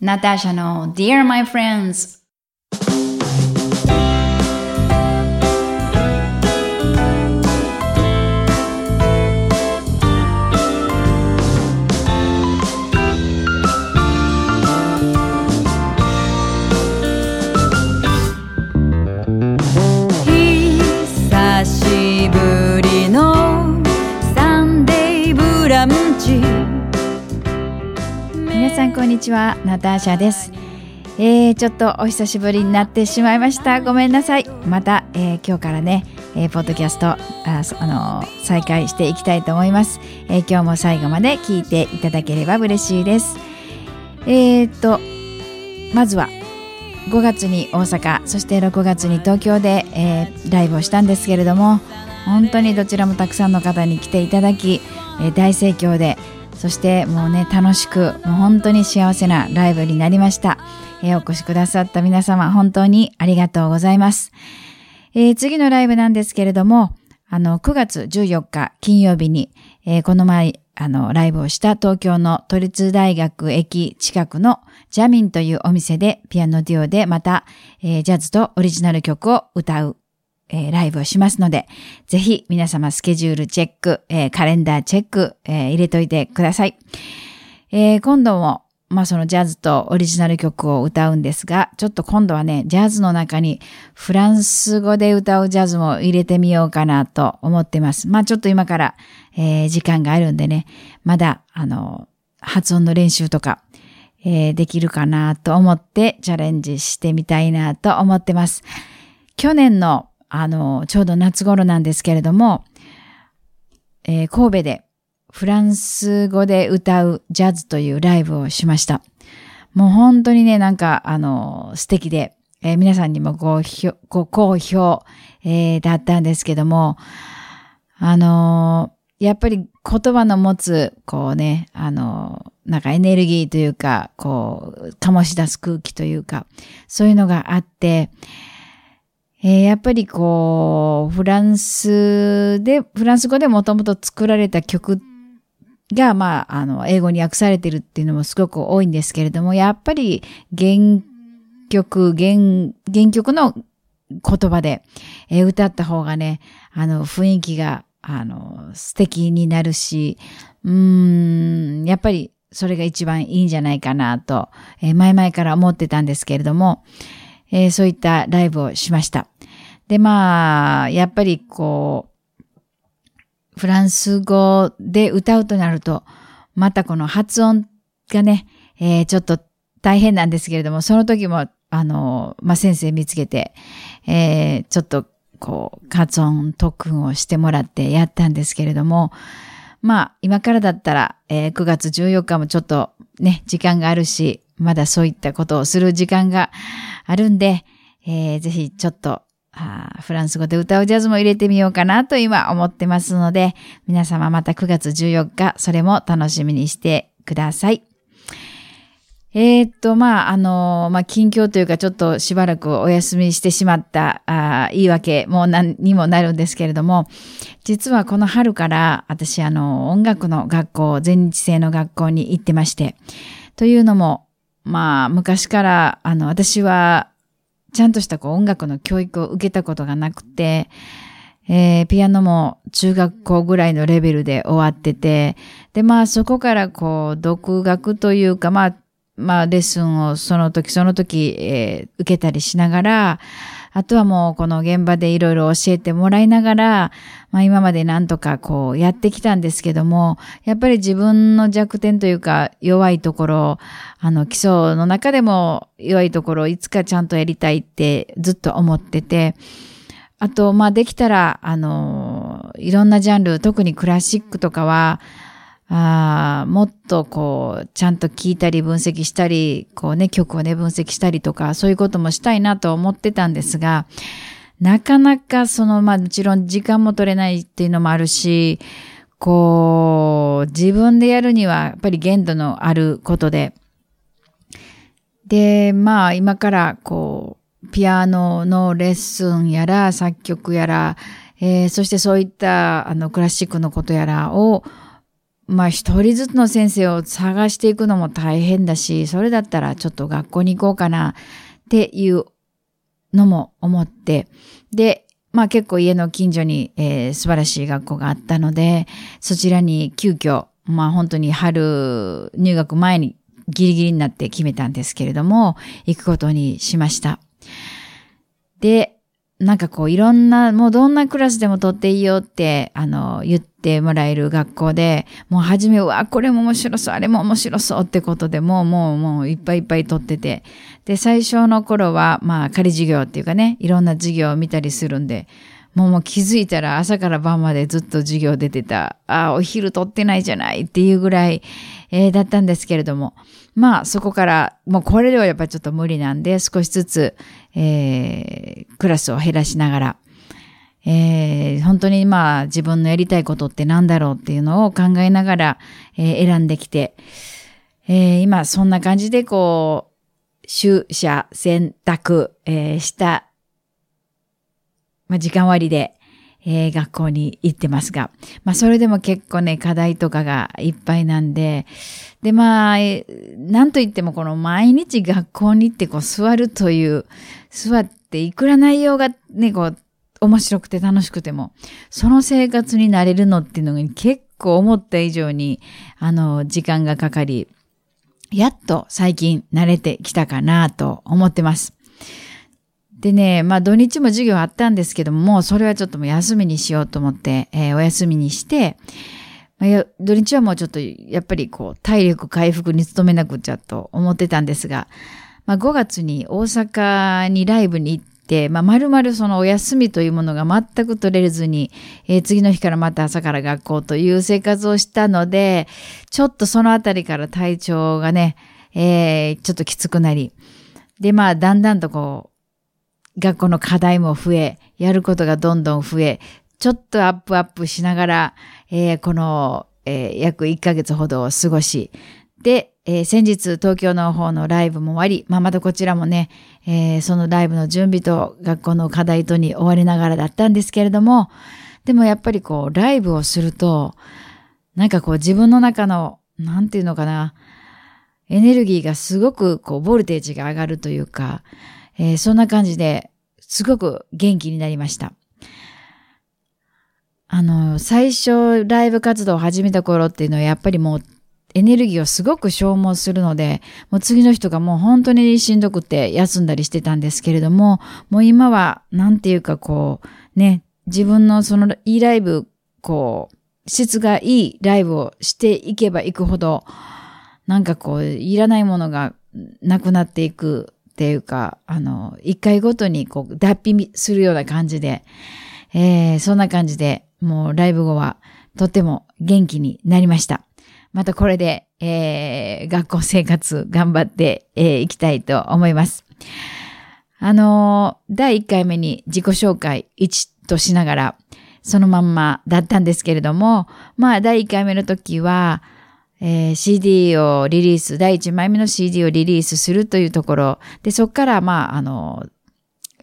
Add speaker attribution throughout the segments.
Speaker 1: ナターシャの Dear My Friends んこんにちは。ナターシャです。えー、ちょっとお久しぶりになってしまいました。ごめんなさい。また、えー今日からね、えーポッドキャストあそあのー再開していきたいと思います、えー今日も最後まで聞いていただければ嬉しいです。えー、っとまずは5月に大阪そして6月に東京で、えーライブをしたんですけれども本当にどちらもたくさんの方に来ていただき、えー大盛況でそしてもうね楽しくもう本当に幸せなライブになりました、えーお越しくださった皆様本当にありがとうございます、えー次のライブなんですけれどもあの9月14日金曜日に、えーこの前あのライブをした東京の都立大学駅近くのジャミンというお店でピアノデュオでまた、えージャズとオリジナル曲を歌う、えーライブをしますので、ぜひ皆様スケジュールチェック、えーカレンダーチェック、えー入れといてください。えー今度も、まあそのジャズとオリジナル曲を歌うんですが、ちょっと今度はね、ジャズの中にフランス語で歌うジャズも入れてみようかなと思ってます。まあちょっと今から、えー時間があるんでね、まだ、あの、発音の練習とか、えーできるかなと思ってチャレンジしてみたいなと思ってます。去年の、あの、ちょうど夏頃なんですけれども、えー神戸でフランス語で歌うジャズというライブをしました。もう本当にね、なんか、あの、素敵で、えー皆さんにもごご好評、えーだったんですけども、あのやっぱり言葉の持つ、こうね、あのなんかエネルギーというか、こう、醸し出す空気というか、そういうのがあって、えーやっぱりこう、フランスで、フランス語でもともと作られた曲が、まあ、あの、英語に訳されてるっていうのもすごく多いんですけれども、やっぱり原曲、原、原曲の言葉で、えー歌った方がね、あの、雰囲気が、あの、素敵になるし、うーん、やっぱりそれが一番いいんじゃないかなと、えー前々から思ってたんですけれども、えーそういったライブをしました。で、まあ、やっぱりこう、フランス語で歌うとなると、またこの発音がね、えーちょっと大変なんですけれども、その時も、あの、まあ、先生見つけて、えーちょっと、こう、発音特訓をしてもらってやったんですけれども、まあ、今からだったら、えー9月14日もちょっとね、時間があるし、まだそういったことをする時間があるんで、えーぜひちょっと、あフランス語で歌うジャズも入れてみようかなと今思ってますので、皆様また9月14日、それも楽しみにしてください。えーっと、まあ、あの、まあ、近況というか、ちょっとしばらくお休みしてしまった、あ言い訳も何にもなるんですけれども、実はこの春から、私、あの、音楽の学校、全日制の学校に行ってまして、というのも、まあ、昔から、あの、私は、ちゃんとしたこう音楽の教育を受けたことがなくて、えーピアノも中学校ぐらいのレベルで終わってて、で、まあそこからこう、独学というか、まあ、まあレッスンをその時その時、えー受けたりしながら、あとはもうこの現場でいろいろ教えてもらいながら、まあ今までなんとかこうやってきたんですけども、やっぱり自分の弱点というか弱いところ、あの基礎の中でも弱いところをいつかちゃんとやりたいってずっと思ってて、あと、まあできたら、あの、いろんなジャンル、特にクラシックとかは、あもっとこう、ちゃんと聞いたり分析したり、こうね、曲をね、分析したりとか、そういうこともしたいなと思ってたんですが、なかなかその、まあもちろん時間も取れないっていうのもあるし、こう、自分でやるにはやっぱり限度のあることで、で、まあ今からこう、ピアノのレッスンやら作曲やら、えーそしてそういったあのクラシックのことやらをまあ一人ずつの先生を探していくのも大変だし、それだったらちょっと学校に行こうかなっていうのも思って、で、まあ結構家の近所に、えー、素晴らしい学校があったので、そちらに急遽、まあ本当に春入学前にギリギリになって決めたんですけれども、行くことにしました。で、なんかこういろんな、もうどんなクラスでも取っていいよって、あの、言ってもらえる学校で、もう初めわ、これも面白そう、あれも面白そうってことでもう、もう、もういっぱいいっぱい取ってて。で、最初の頃は、まあ仮授業っていうかね、いろんな授業を見たりするんで、もう気づいたら朝から晩までずっと授業出てた。ああ、お昼取ってないじゃないっていうぐらい、えー、だったんですけれども。まあそこから、もうこれではやっぱちょっと無理なんで、少しずつ、えー、クラスを減らしながら、えー、本当にまあ自分のやりたいことって何だろうっていうのを考えながら、えー、選んできて、えー、今そんな感じでこう、取捨選択、えー、したまあ、時間割で、えー、学校に行ってますが、まあ、それでも結構ね、課題とかがいっぱいなんで、で、まあ、なんといってもこの毎日学校に行ってこう座るという、座っていくら内容がね、こう、面白くて楽しくても、その生活になれるのっていうのが結構思った以上に、あの、時間がかかり、やっと最近慣れてきたかなと思ってます。でね、まあ土日も授業あったんですけども、もうそれはちょっともう休みにしようと思って、えー、お休みにして、まあ、土日はもうちょっとやっぱりこう体力回復に努めなくちゃと思ってたんですが、まあ5月に大阪にライブに行って、まあ丸々そのお休みというものが全く取れずに、えー、次の日からまた朝から学校という生活をしたので、ちょっとそのあたりから体調がね、えー、ちょっときつくなり、でまあだんだんとこう、学校の課題も増え、やることがどんどん増え、ちょっとアップアップしながら、えー、この、えー、約1ヶ月ほどを過ごし、で、えー、先日東京の方のライブも終わり、まあ、またこちらもね、え、そのライブの準備と学校の課題とに追われながらだったんですけれども、でもやっぱりこう、ライブをすると、なんかこう自分の中の、なんていうのかな、エネルギーがすごくこう、ボルテージが上がるというか、えー、そんな感じですごく元気になりました。あの、最初ライブ活動を始めた頃っていうのはやっぱりもうエネルギーをすごく消耗するので、もう次の人がもう本当にしんどくて休んだりしてたんですけれども、もう今はなんていうかこう、ね、自分のそのいいライブ、こう、質がいいライブをしていけばいくほど、なんかこう、いらないものがなくなっていくっていうか、あの、一回ごとにこう、脱皮するような感じで、えー、そんな感じで、もうライブ後はとっても元気になりました。またこれで、えー、学校生活頑張ってい、えー、きたいと思います。あのー、第1回目に自己紹介1としながら、そのまんまだったんですけれども、まあ第1回目の時は、えー、CD をリリース、第1枚目の CD をリリースするというところ、で、そこから、まあ、あの、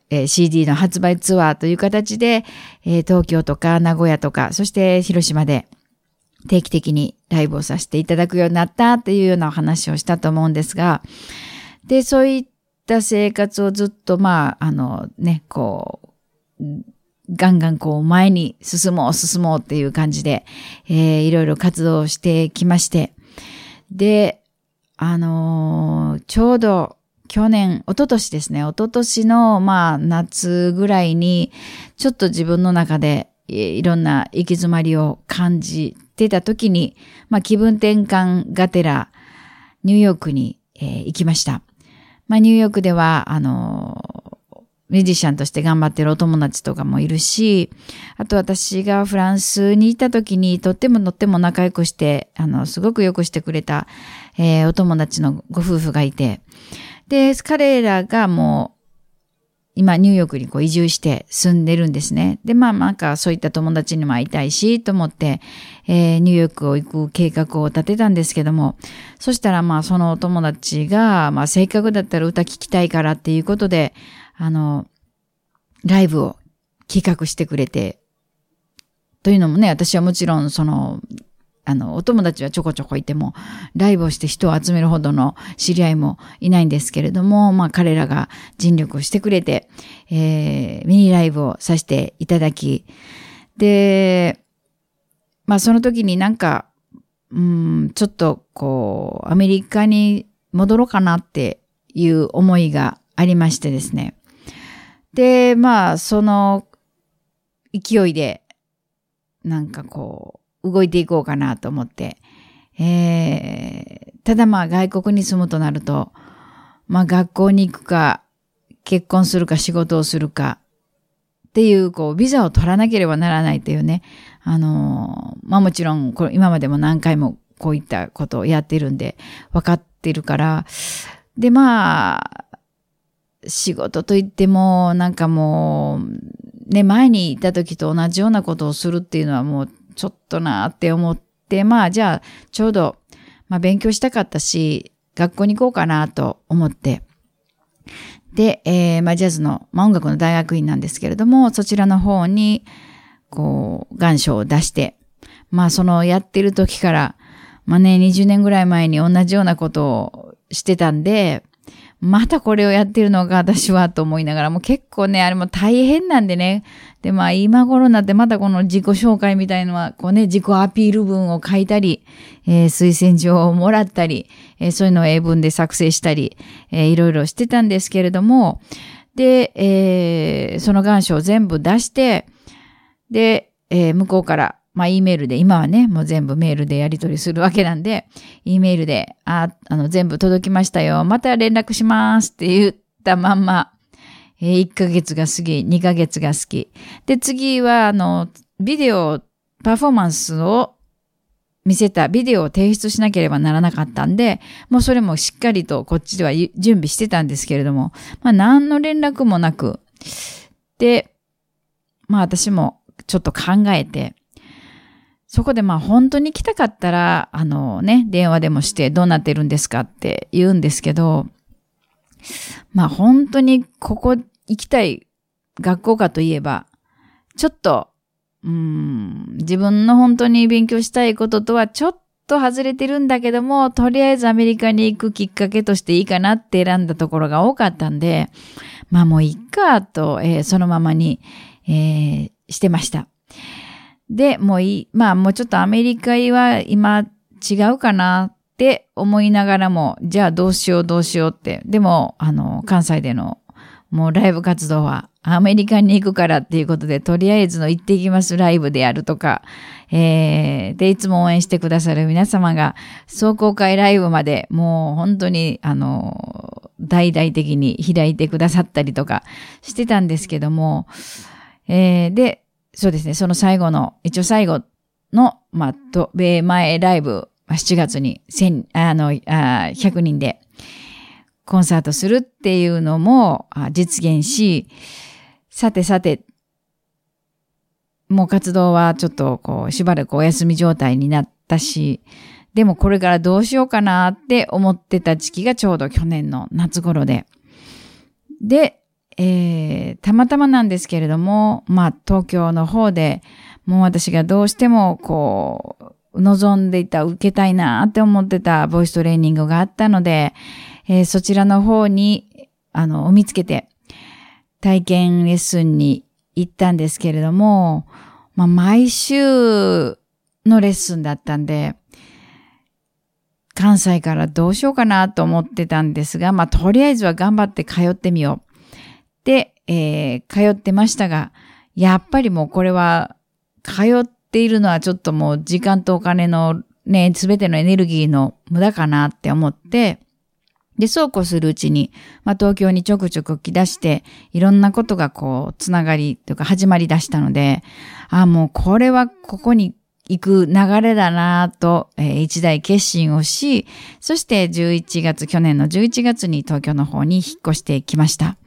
Speaker 1: えー、CD の発売ツアーという形で、えー、東京とか名古屋とか、そして広島で定期的にライブをさせていただくようになったっていうようなお話をしたと思うんですが、で、そういった生活をずっと、まあ、あのね、こう、ガンガンこう前に進もう進もうっていう感じで、えー、いろいろ活動してきまして。で、あのー、ちょうど去年、一昨年ですね、一昨年のまあ夏ぐらいに、ちょっと自分の中でいろんな行き詰まりを感じてた時に、まあ気分転換がてらニューヨークに、えー、行きました。まあニューヨークでは、あのミュージシャンとして頑張ってるお友達とかもいるし、あと私がフランスにいた時にとってもとっても仲良くして、あの、すごく良くしてくれた、えー、お友達のご夫婦がいて、で、彼らがもう、今ニューヨークにこう移住して住んでるんですね。で、まあなんかそういった友達にも会いたいしと思って、えー、ニューヨークを行く計画を立てたんですけども、そしたらまあそのお友達が、まあせっかくだったら歌聴きたいからっていうことで、あの、ライブを企画してくれて、というのもね、私はもちろんその、あの、お友達はちょこちょこいても、ライブをして人を集めるほどの知り合いもいないんですけれども、まあ彼らが尽力をしてくれて、えー、ミニライブをさせていただき、で、まあその時になんか、うん、ちょっとこう、アメリカに戻ろうかなっていう思いがありましてですね。で、まあその勢いで、なんかこう、動いていこうかなと思って、えー、ただまあ外国に住むとなると、まあ学校に行くか、結婚するか仕事をするかっていう、こう、ビザを取らなければならないというね、あのまあもちろん、これ今までも何回もこういったことをやってるんで、分かってるから、でまあ、仕事といっても、なんかもう、ね、前にいた時と同じようなことをするっていうのはもうちょっとなって思って、まあじゃあちょうど、まあ勉強したかったし、学校に行こうかなと思って、で、えー、まあジャズの、まあ音楽の大学院なんですけれども、そちらの方に、こう、願書を出して、まあそのやってる時から、まあね、20年ぐらい前に同じようなことをしてたんで、またこれをやってるのが私はと思いながら、もう結構ね、あれも大変なんでね。で、まあ今頃になってまたこの自己紹介みたいのは、こうね、自己アピール文を書いたり、えー、推薦状をもらったり、えー、そういうのを英文で作成したり、えー、いろいろしてたんですけれども、で、えー、その願書を全部出して、で、えー、向こうから、まあ、E メールで、今はね、もう全部メールでやり取りするわけなんで、E メールで、あ、あの、全部届きましたよ。また連絡しますって言ったまんま、えー、1ヶ月が過ぎ、2ヶ月が過ぎ。で、次は、あの、ビデオ、パフォーマンスを見せたビデオを提出しなければならなかったんで、もうそれもしっかりとこっちでは準備してたんですけれども、まあ何の連絡もなく、で、まあ私もちょっと考えて、そこでまあ本当に来たかったら、あのね、電話でもしてどうなってるんですかって言うんですけど、まあ本当にここ行きたい学校かといえば、ちょっと、うん、自分の本当に勉強したいこととはちょっと外れてるんだけども、とりあえずアメリカに行くきっかけとしていいかなって選んだところが多かったんで、まあもういっかと、えー、そのままに、えー、してました。で、もういい、まあもうちょっとアメリカは今違うかなって思いながらも、じゃあどうしようどうしようって。でも、あの、関西でのもうライブ活動はアメリカに行くからっていうことで、とりあえずの行ってきますライブであるとか、えー、で、いつも応援してくださる皆様が、壮行会ライブまでもう本当に、あの、大々的に開いてくださったりとかしてたんですけども、えー、で、そうですね、その最後の、一応最後の、まあ、と、米前ライブ、7月に千、あの、あ100人でコンサートするっていうのも実現し、さてさて、もう活動はちょっとこう、しばらくお休み状態になったし、でもこれからどうしようかなって思ってた時期がちょうど去年の夏頃で。で、えー、たまたまなんですけれども、まあ、東京の方でもう私がどうしてもこう、望んでいた、受けたいなって思ってたボイストレーニングがあったので、えー、そちらの方に、あの、見つけて、体験レッスンに行ったんですけれども、まあ、毎週のレッスンだったんで、関西からどうしようかなと思ってたんですが、まあ、とりあえずは頑張って通ってみよう。で、えー、通ってましたが、やっぱりもうこれは、通っているのはちょっともう時間とお金のね、すべてのエネルギーの無駄かなって思って、で、そうこうするうちに、まあ、東京にちょくちょく来出して、いろんなことがこう、つながりというか始まり出したので、ああ、もうこれはここに行く流れだなと、えー、一大決心をし、そして11月、去年の11月に東京の方に引っ越してきました。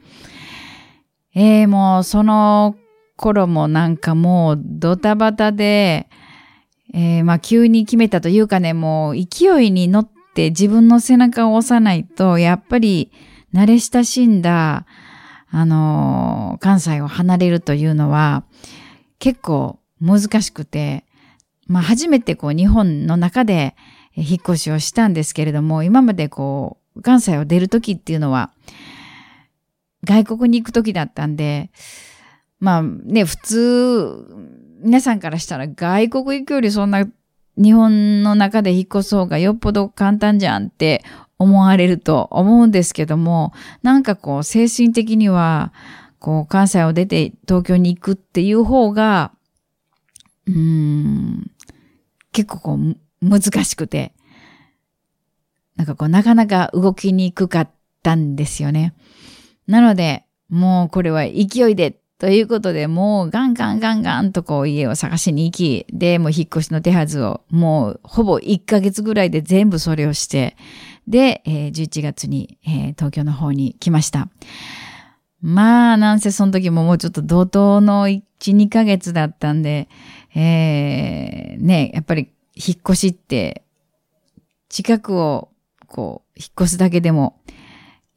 Speaker 1: えー、もうその頃もなんかもうドタバタで、えー、まあ急に決めたというかね、もう勢いに乗って自分の背中を押さないと、やっぱり慣れ親しんだ、あのー、関西を離れるというのは結構難しくて、まあ初めてこう日本の中で引っ越しをしたんですけれども、今までこう、関西を出るときっていうのは、外国に行くときだったんで、まあね、普通、皆さんからしたら外国行くよりそんな日本の中で引っ越そうがよっぽど簡単じゃんって思われると思うんですけども、なんかこう精神的には、こう関西を出て東京に行くっていう方が、うん、結構こう難しくて、なんかこうなかなか動きにくかったんですよね。なので、もうこれは勢いでということで、もうガンガンガンガンとこう家を探しに行き、で、もう引っ越しの手はずを、もうほぼ1ヶ月ぐらいで全部それをして、で、えー、11月に、えー、東京の方に来ました。まあ、なんせその時ももうちょっと怒涛の1、2ヶ月だったんで、えー、ね、やっぱり引っ越しって、近くをこう、引っ越すだけでも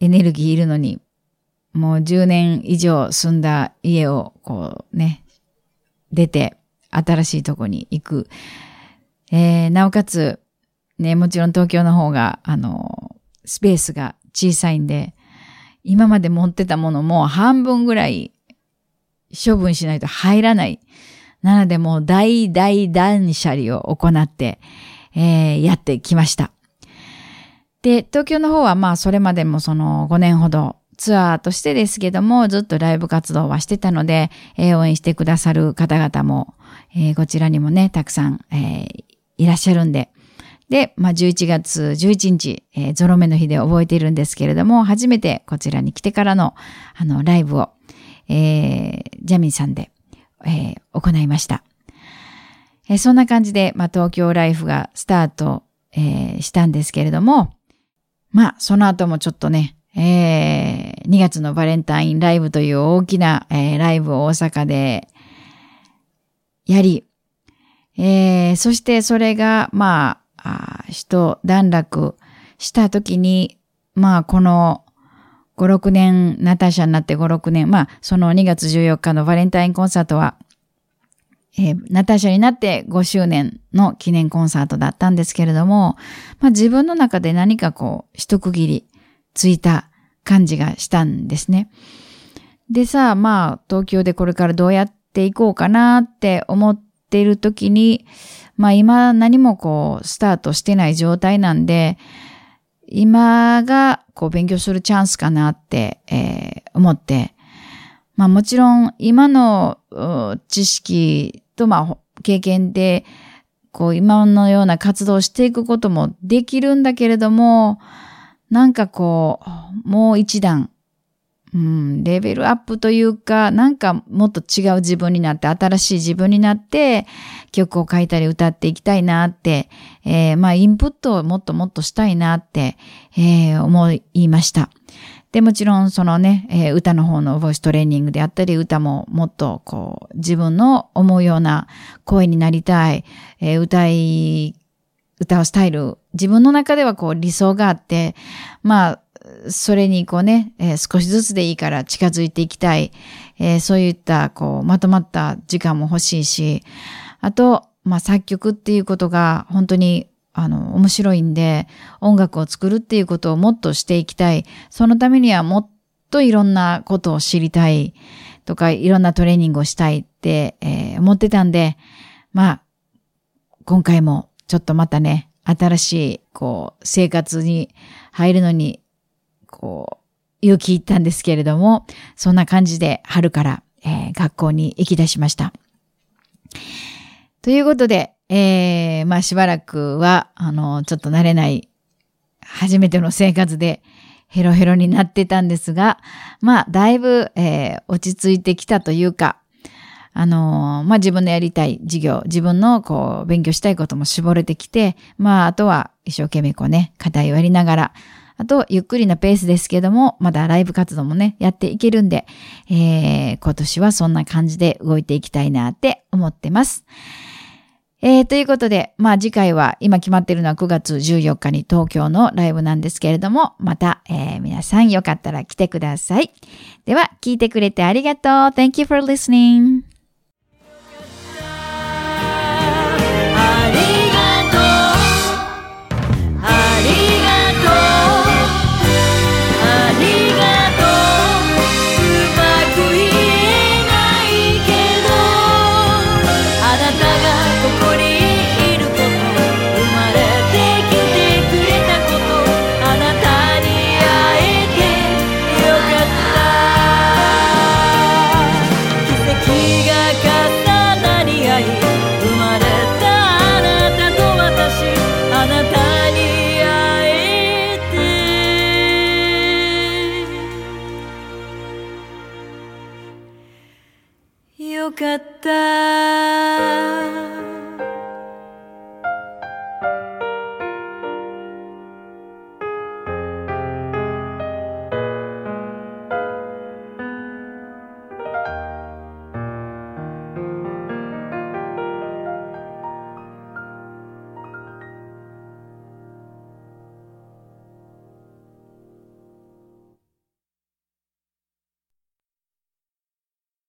Speaker 1: エネルギーいるのに、もう10年以上住んだ家をこうね、出て新しいとこに行く。えー、なおかつ、ね、もちろん東京の方が、あの、スペースが小さいんで、今まで持ってたものも半分ぐらい処分しないと入らない。なのでもう大大断捨離を行って、えー、やってきました。で、東京の方はまあそれまでもその5年ほどツアーとしてですけども、ずっとライブ活動はしてたので、えー、応援してくださる方々も、えー、こちらにもね、たくさん、えー、いらっしゃるんで、で、まあ、11月11日、え、ゾロ目の日で覚えているんですけれども、初めてこちらに来てからの、あの、ライブを、え、ジャミンさんで、え、行いました。え、そんな感じで、まあ、東京ライフがスタート、え、したんですけれども、まあ、その後もちょっとね、えー、2月のバレンタインライブという大きな、えー、ライブを大阪でやり、えー、そしてそれが、まあ、あ一段落した時に、まあ、この5、6年、ナターシャになって5、6年、まあ、その2月14日のバレンタインコンサートは、えー、ナターシャになって5周年の記念コンサートだったんですけれども、まあ自分の中で何かこう、一区切りついた感じがしたんですね。でさ、まあ、東京でこれからどうやっていこうかなって思っている時に、まあ今何もこう、スタートしてない状態なんで、今がこう勉強するチャンスかなって、えー、思って、まあもちろん今の知識とまあ経験で、こう今のような活動をしていくこともできるんだけれども、なんかこう、もう一段、うん、レベルアップというか、なんかもっと違う自分になって、新しい自分になって、曲を書いたり歌っていきたいなって、えー、まあインプットをもっともっとしたいなって、えー、思いました。で、もちろんそのね、えー、歌の方のボイストレーニングであったり、歌ももっとこう、自分の思うような声になりたい、えー、歌い歌うスタイル、自分の中ではこう理想があって、まあ、それにこうね、えー、少しずつでいいから近づいていきたい、えー、そういったこうまとまった時間も欲しいし、あと、まあ作曲っていうことが本当にあの面白いんで、音楽を作るっていうことをもっとしていきたい。そのためにはもっといろんなことを知りたい。とか、いろんなトレーニングをしたいって、えー、思ってたんで、まあ、今回もちょっとまたね、新しい、こう、生活に入るのに、こう、勇気いったんですけれども、そんな感じで春から、えー、学校に行き出しました。ということで、えー、まあしばらくは、あの、ちょっと慣れない、初めての生活で、ヘロヘロになってたんですが、まあ、だいぶ、えー、落ち着いてきたというか、あの、まあ、自分のやりたい授業、自分のこう、勉強したいことも絞れてきて、まあ、あとは一生懸命こうね、課題をやりながら、あと、ゆっくりなペースですけども、まだライブ活動もね、やっていけるんで、えー、今年はそんな感じで動いていきたいなって思ってます。えー、ということで、まあ次回は今決まってるのは9月14日に東京のライブなんですけれども、また、えー、皆さんよかったら来てください。では、聞いてくれてありがとう。Thank you for listening. かった